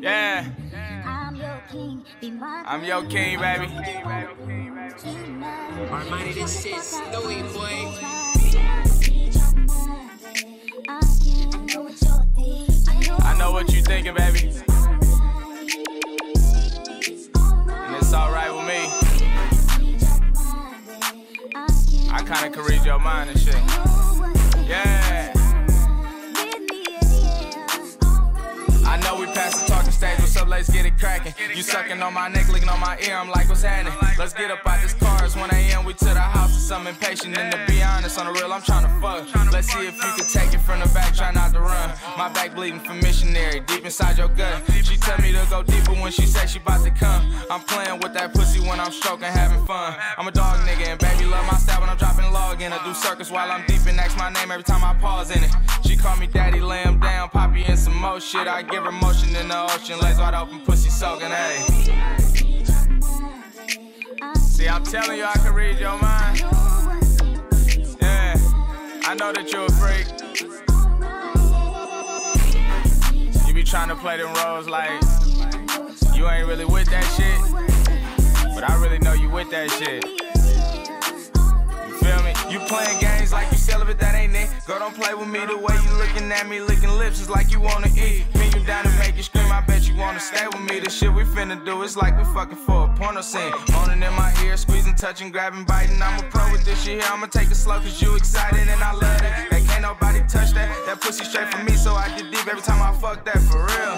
Yeah. I'm your king, baby. Almighty, this shit snowy, boy. I know what you're thinking, baby. And it's alright with me. I kinda can read your mind and shit. Yeah. Let's get it cracking. You sucking on my neck, licking on my ear. I'm like, what's happening? Let's get up out this car. It's 1 a.m. We to the house. It's some impatient. And to be honest, on the real, I'm trying to fuck. Let's see if you can take it from the back. Try not to run. My back bleeding for missionary. Deep inside your gut. She tell me to go deeper when she say she about to come. I'm playing with that pussy when I'm stroking, having fun. I'm a dog nigga and baby love my style when I'm dropping log in. I do circus while I'm deep and ask my name every time I pause in it. She call me daddy, lay him down, poppy in some more shit. I give her motion in the ocean, legs wide open, pussy soaking, hey. See, I'm telling you, I can read your mind. Yeah, I know that you're a freak. You be trying to play them roles like you ain't really with that shit. But I really know you with that shit. You feel me? You playing games like you celibate, that ain't it. Girl, don't play with me the way you looking at me, licking lips is like you wanna eat. Pin you down and make you scream, I bet wanna stay with me. The shit we finna do is like we fucking for a porno scene. Moaning in my ear, squeezing, touching, grabbing, biting. I'm a pro with this shit here, I'ma take it slow cause you excited and I love it. That can't nobody touch that. That pussy straight for me, so I get deep every time I fuck that for real.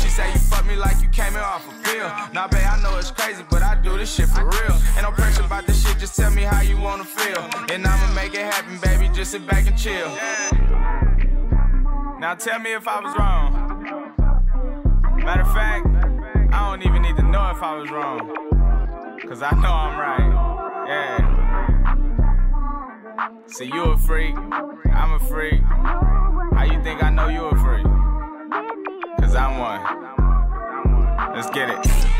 She say you fuck me like you came in off a pill. Nah, babe, I know it's crazy, but I do this shit for real. Ain't no pressure about this shit, just tell me how you wanna feel. And I'ma make it happen, baby, just sit back and chill. Now tell me if I was wrong. Matter of fact, I don't even need to know if I was wrong. Cause I know I'm right. Yeah. See, you a freak, I'm a freak. How you think I know you a freak? Cause I'm one. Let's get it.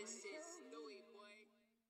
this is